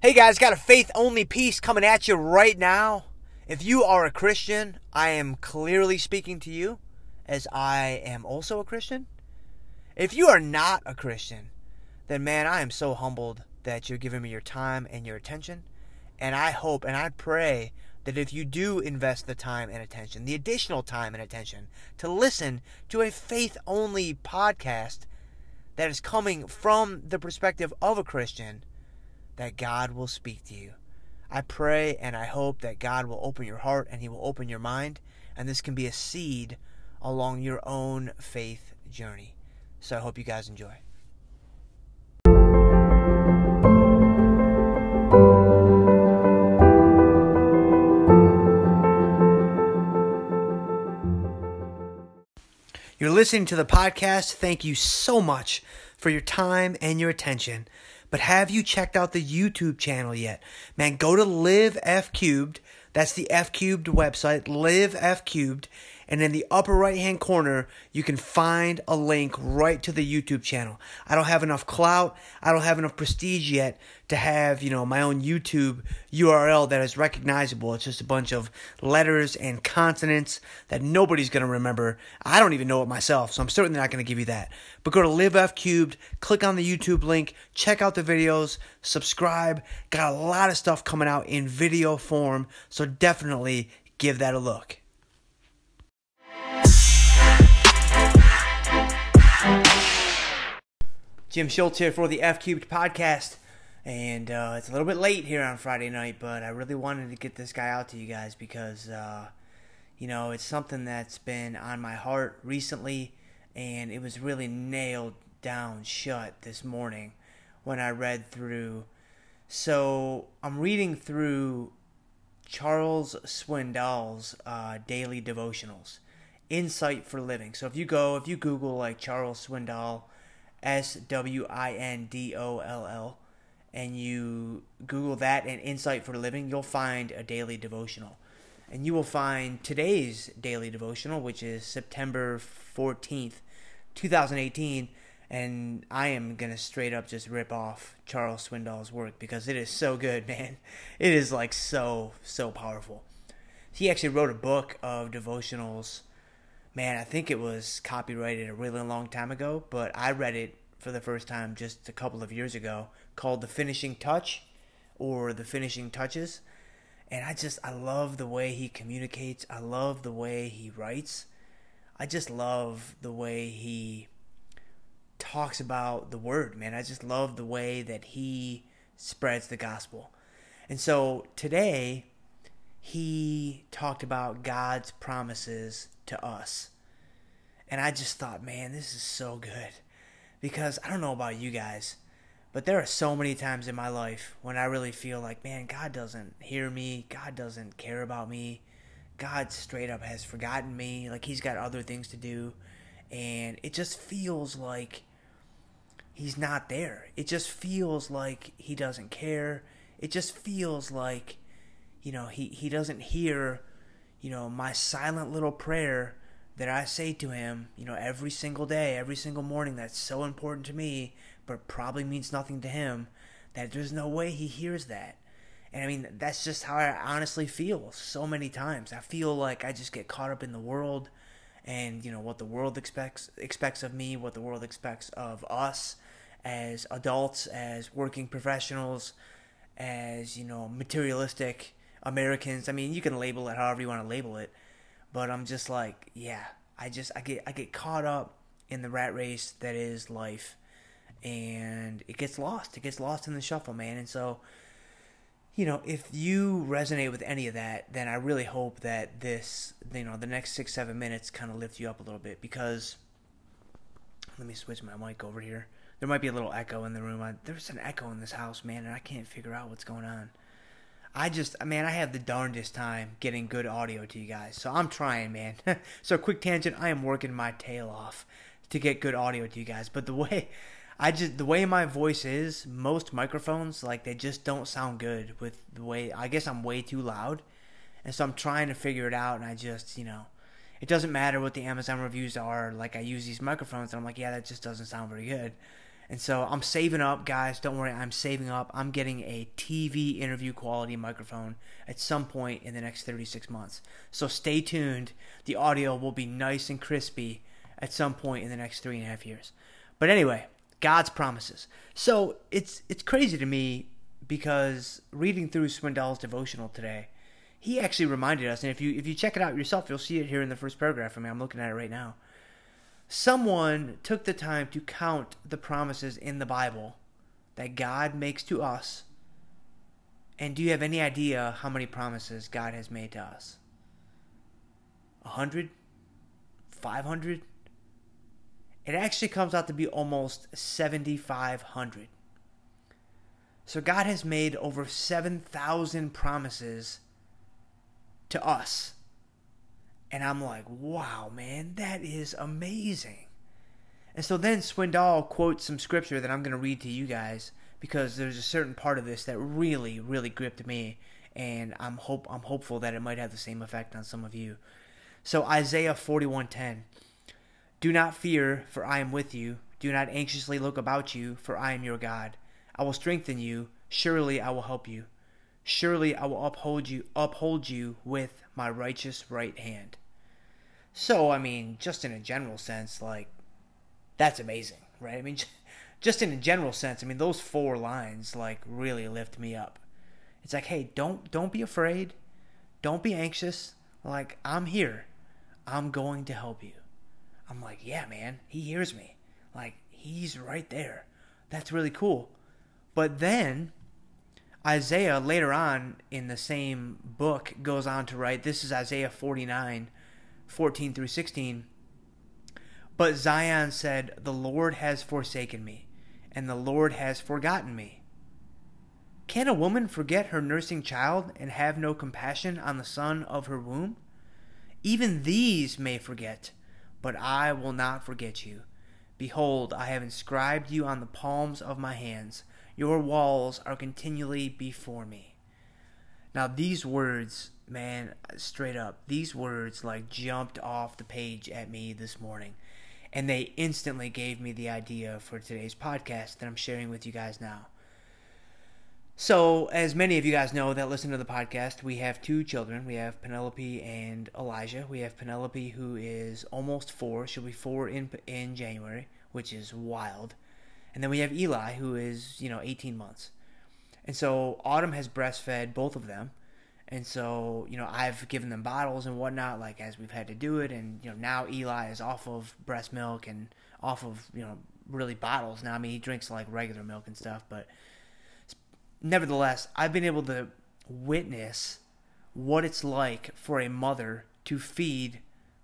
Hey guys, got a faith only piece coming at you right now. If you are a Christian, I am clearly speaking to you as I am also a Christian. If you are not a Christian, then man, I am so humbled that you're giving me your time and your attention. And I hope and I pray that if you do invest the time and attention, the additional time and attention to listen to a faith only podcast that is coming from the perspective of a Christian, that God will speak to you. I pray and I hope that God will open your heart and He will open your mind, and this can be a seed along your own faith journey. So I hope you guys enjoy. You're listening to the podcast. Thank you so much for your time and your attention. But have you checked out the YouTube channel yet? Man, go to Live F Cubed. That's the F Cubed website, Live F Cubed. And in the upper right hand corner, you can find a link right to the YouTube channel. I don't have enough clout, I don't have enough prestige yet to have, you know, my own YouTube URL that is recognizable. It's just a bunch of letters and consonants that nobody's going to remember. I don't even know it myself, so I'm certainly not going to give you that. But go to Live F Cubed, click on the YouTube link, check out the videos, subscribe. Got a lot of stuff coming out in video form, so definitely give that a look. Jim Schultz here for the F Cubed podcast. And uh, it's a little bit late here on Friday night, but I really wanted to get this guy out to you guys because, uh, you know, it's something that's been on my heart recently, and it was really nailed down shut this morning when I read through. So I'm reading through Charles Swindoll's uh, daily devotionals, Insight for Living. So if you go, if you Google like Charles Swindoll, S W I N D O L L, and you Google that and Insight for Living, you'll find a daily devotional. And you will find today's daily devotional, which is September 14th, 2018. And I am going to straight up just rip off Charles Swindoll's work because it is so good, man. It is like so, so powerful. He actually wrote a book of devotionals man, I think it was copyrighted a really long time ago, but I read it for the first time just a couple of years ago called The Finishing Touch or The Finishing Touches. And I just, I love the way he communicates. I love the way he writes. I just love the way he talks about the word, man. I just love the way that he spreads the gospel. And so today, he talked about God's promises to us. And I just thought, man, this is so good. Because I don't know about you guys, but there are so many times in my life when I really feel like, man, God doesn't hear me. God doesn't care about me. God straight up has forgotten me. Like he's got other things to do. And it just feels like he's not there. It just feels like he doesn't care. It just feels like, you know, he, he doesn't hear you know, my silent little prayer that I say to him, you know, every single day, every single morning that's so important to me, but probably means nothing to him, that there's no way he hears that. And I mean, that's just how I honestly feel so many times. I feel like I just get caught up in the world and, you know, what the world expects expects of me, what the world expects of us as adults, as working professionals, as, you know, materialistic Americans. I mean, you can label it however you want to label it, but I'm just like, yeah, I just I get I get caught up in the rat race that is life, and it gets lost. It gets lost in the shuffle, man. And so, you know, if you resonate with any of that, then I really hope that this, you know, the next six seven minutes kind of lift you up a little bit because. Let me switch my mic over here. There might be a little echo in the room. I, there's an echo in this house, man, and I can't figure out what's going on. I just, man, I have the darndest time getting good audio to you guys. So I'm trying, man. so quick tangent, I am working my tail off to get good audio to you guys. But the way I just the way my voice is, most microphones like they just don't sound good with the way I guess I'm way too loud. And so I'm trying to figure it out and I just, you know, it doesn't matter what the Amazon reviews are. Like I use these microphones and I'm like, yeah, that just doesn't sound very good. And so I'm saving up, guys. Don't worry, I'm saving up. I'm getting a TV interview quality microphone at some point in the next 36 months. So stay tuned. The audio will be nice and crispy at some point in the next three and a half years. But anyway, God's promises. So it's it's crazy to me because reading through Swindoll's devotional today, he actually reminded us, and if you if you check it out yourself, you'll see it here in the first paragraph. I mean, I'm looking at it right now someone took the time to count the promises in the Bible that God makes to us. And do you have any idea how many promises God has made to us? A hundred? Five hundred? It actually comes out to be almost 7,500. So God has made over 7,000 promises to us and I'm like, wow, man, that is amazing. And so then Swindoll quotes some scripture that I'm going to read to you guys because there's a certain part of this that really, really gripped me, and I'm hope I'm hopeful that it might have the same effect on some of you. So Isaiah 41:10, Do not fear, for I am with you. Do not anxiously look about you, for I am your God. I will strengthen you. Surely I will help you. Surely I will uphold you, uphold you with my righteous right hand. So, I mean, just in a general sense, like, that's amazing, right? I mean, just in a general sense, I mean, those four lines, like, really lift me up. It's like, hey, don't, don't be afraid. Don't be anxious. Like, I'm here. I'm going to help you. I'm like, yeah, man, he hears me. Like, he's right there. That's really cool. But then Isaiah later on in the same book goes on to write this is Isaiah 49 14 through 16 but Zion said the Lord has forsaken me and the Lord has forgotten me. Can a woman forget her nursing child and have no compassion on the son of her womb? Even these may forget but I will not forget you. Behold I have inscribed you on the palms of my hands your walls are continually before me. Now, these words, man, straight up, these words like jumped off the page at me this morning. And they instantly gave me the idea for today's podcast that I'm sharing with you guys now. So, as many of you guys know that listen to the podcast, we have two children. We have Penelope and Elijah. We have Penelope, who is almost four. She'll be four in in January, which is wild. And then we have Eli, who is, you know, 18 months. And so Autumn has breastfed both of them. And so, you know, I've given them bottles and whatnot, like as we've had to do it. And, you know, now Eli is off of breast milk and off of, you know, really bottles. Now, I mean, he drinks like regular milk and stuff. But nevertheless, I've been able to witness what it's like for a mother to feed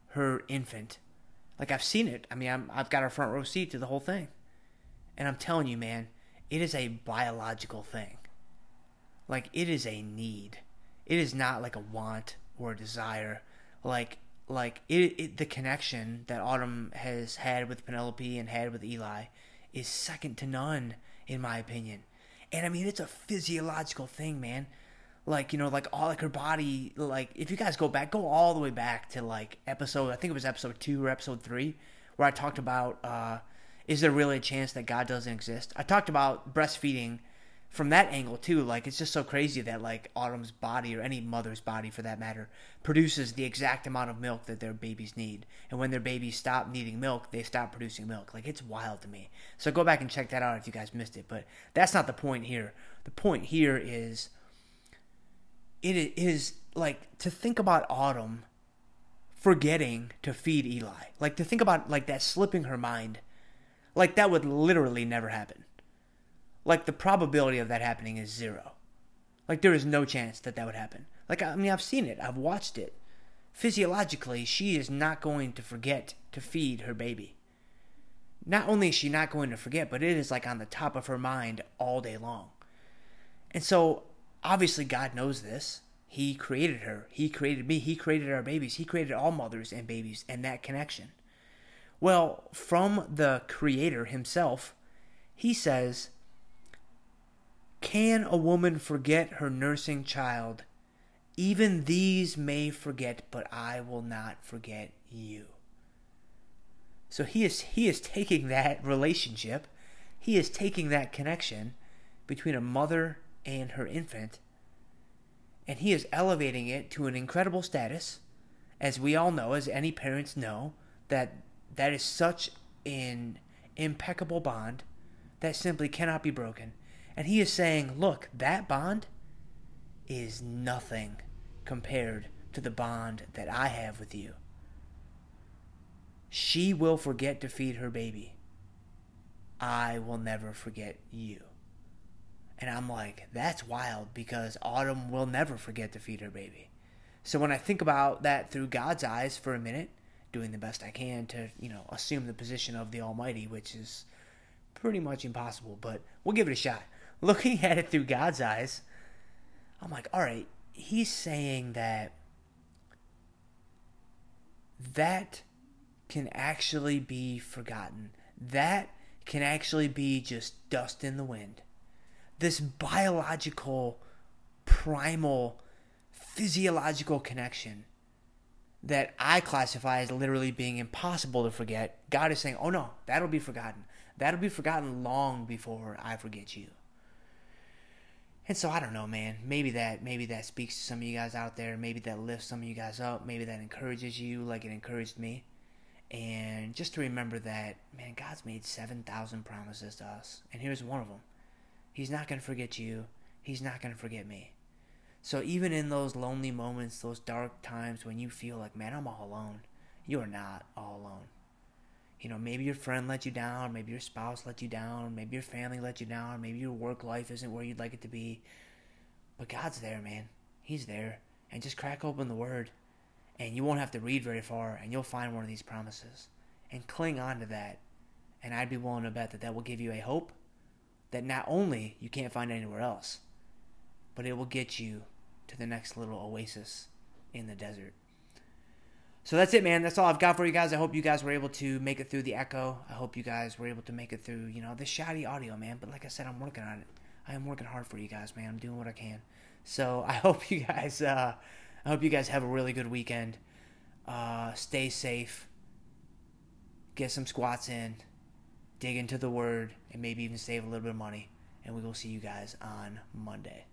her infant. Like, I've seen it. I mean, I'm, I've got a front row seat to the whole thing. And I'm telling you, man, it is a biological thing. Like, it is a need. It is not like a want or a desire. Like, like it, it the connection that Autumn has had with Penelope and had with Eli is second to none, in my opinion. And I mean, it's a physiological thing, man. Like, you know, like all like her body, like if you guys go back, go all the way back to like episode, I think it was episode two or episode three, where I talked about uh, is there really a chance that God doesn't exist? I talked about breastfeeding from that angle too. Like it's just so crazy that like Autumn's body or any mother's body for that matter produces the exact amount of milk that their babies need. And when their babies stop needing milk, they stop producing milk. Like it's wild to me. So go back and check that out if you guys missed it. But that's not the point here. The point here is it is like to think about Autumn forgetting to feed Eli. Like to think about like that slipping her mind like that would literally never happen. Like the probability of that happening is zero. Like there is no chance that that would happen. Like I mean I've seen it. I've watched it. Physiologically, she is not going to forget to feed her baby. Not only is she not going to forget, but it is like on the top of her mind all day long. And so obviously God knows this. He created her. He created me. He created our babies. He created all mothers and babies and that connection. Well, from the Creator himself, he says, Can a woman forget her nursing child? Even these may forget, but I will not forget you. So he is he is taking that relationship, He is taking that connection between a mother and her infant and he is elevating it to an incredible status. As we all know, as any parents know, that that is such an impeccable bond that simply cannot be broken. And he is saying, look, that bond is nothing compared to the bond that I have with you. She will forget to feed her baby. I will never forget you. And I'm like, that's wild because Autumn will never forget to feed her baby. So when I think about that through God's eyes for a minute, doing the best I can to, you know, assume the position of the Almighty, which is pretty much impossible, but we'll give it a shot. Looking at it through God's eyes, I'm like, all right, he's saying that that can actually be forgotten. That can actually be just dust in the wind this biological, primal, physiological connection that I classify as literally being impossible to forget, God is saying, oh no, that'll be forgotten. That'll be forgotten long before I forget you. And so I don't know, man. Maybe that maybe that speaks to some of you guys out there. Maybe that lifts some of you guys up. Maybe that encourages you like it encouraged me. And just to remember that, man, God's made 7,000 promises to us. And here's one of them. He's not going to forget you. He's not going to forget me. So even in those lonely moments, those dark times when you feel like, man, I'm all alone, you are not all alone. You know, maybe your friend let you down, maybe your spouse let you down, maybe your family let you down, maybe your work life isn't where you'd like it to be. But God's there, man. He's there. And just crack open the Word, and you won't have to read very far, and you'll find one of these promises. And cling on to that. And I'd be willing to bet that that will give you a hope that not only you can't find anywhere else, but it will get you to the next little oasis in the desert. So that's it, man. That's all I've got for you guys. I hope you guys were able to make it through the echo. I hope you guys were able to make it through, you know, the shoddy audio, man. But like I said, I'm working on it. I am working hard for you guys, man. I'm doing what I can. So I hope you guys, uh, I hope you guys have a really good weekend. Uh, stay safe. Get some squats in dig into the word, and maybe even save a little bit of money. And we will see you guys on Monday.